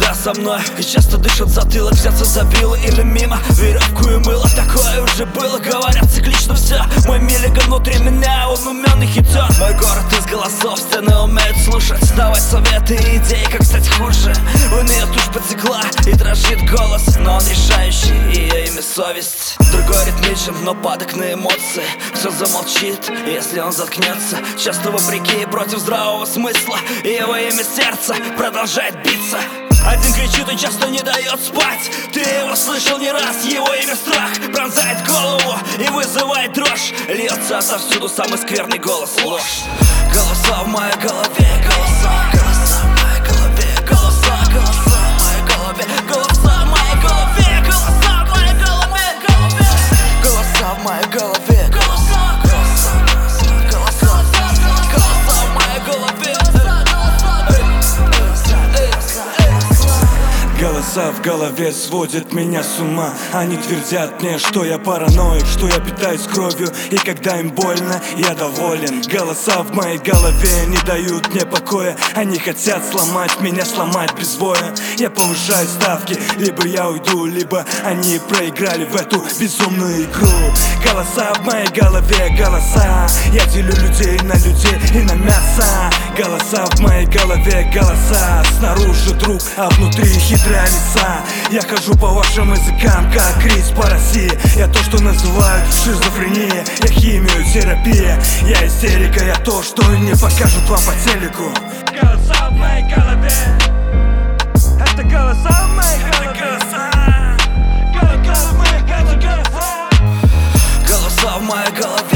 всегда со мной. И часто дышит затылок, взяться забило или мимо. Веревку и мыло, такое уже было. Говорят циклично все, мой миллиган внутри меня Он умен и хитер, мой город из голосов Стены умеют слушать, давать советы и идеи, как стать хуже. У нее тушь потекла и дрожит голос Но он решающий, ее имя совесть. Другой ритмичен, но падок на эмоции. Все замолчит, если он заткнется. Часто вопреки и против здравого смысла И его имя сердце продолжает биться. Один кричит и часто не дает спать. Ты его слышал не раз, его имя страх. Пронзает голову и вызывает дрожь. Льется отовсюду самый скверный голос. Ложь Голоса в моей голове, голоса, Голоса в голове сводят меня с ума. Они твердят мне, что я параноик Что я питаюсь кровью И когда им больно, я доволен. Голоса в моей голове не дают мне покоя. Они хотят сломать меня, сломать без боя Я повышаю ставки Либо я уйду, либо они проиграли в эту безумную игру. Голоса в моей голове, голоса. Я делю людей на людей и на мясо Голоса в моей голове, голоса. Снаружи друг, а внутри хитрая лица. Я хожу по вашим языкам, как Крис по России. Я то, что называют шизофрения Я химию, терапия Я истерика, я то, что не покажут вам по телеку. Голоса в моей голове. Это голоса в моей голове. Это голоса. Голоса в моей голове Голоса в моей голове.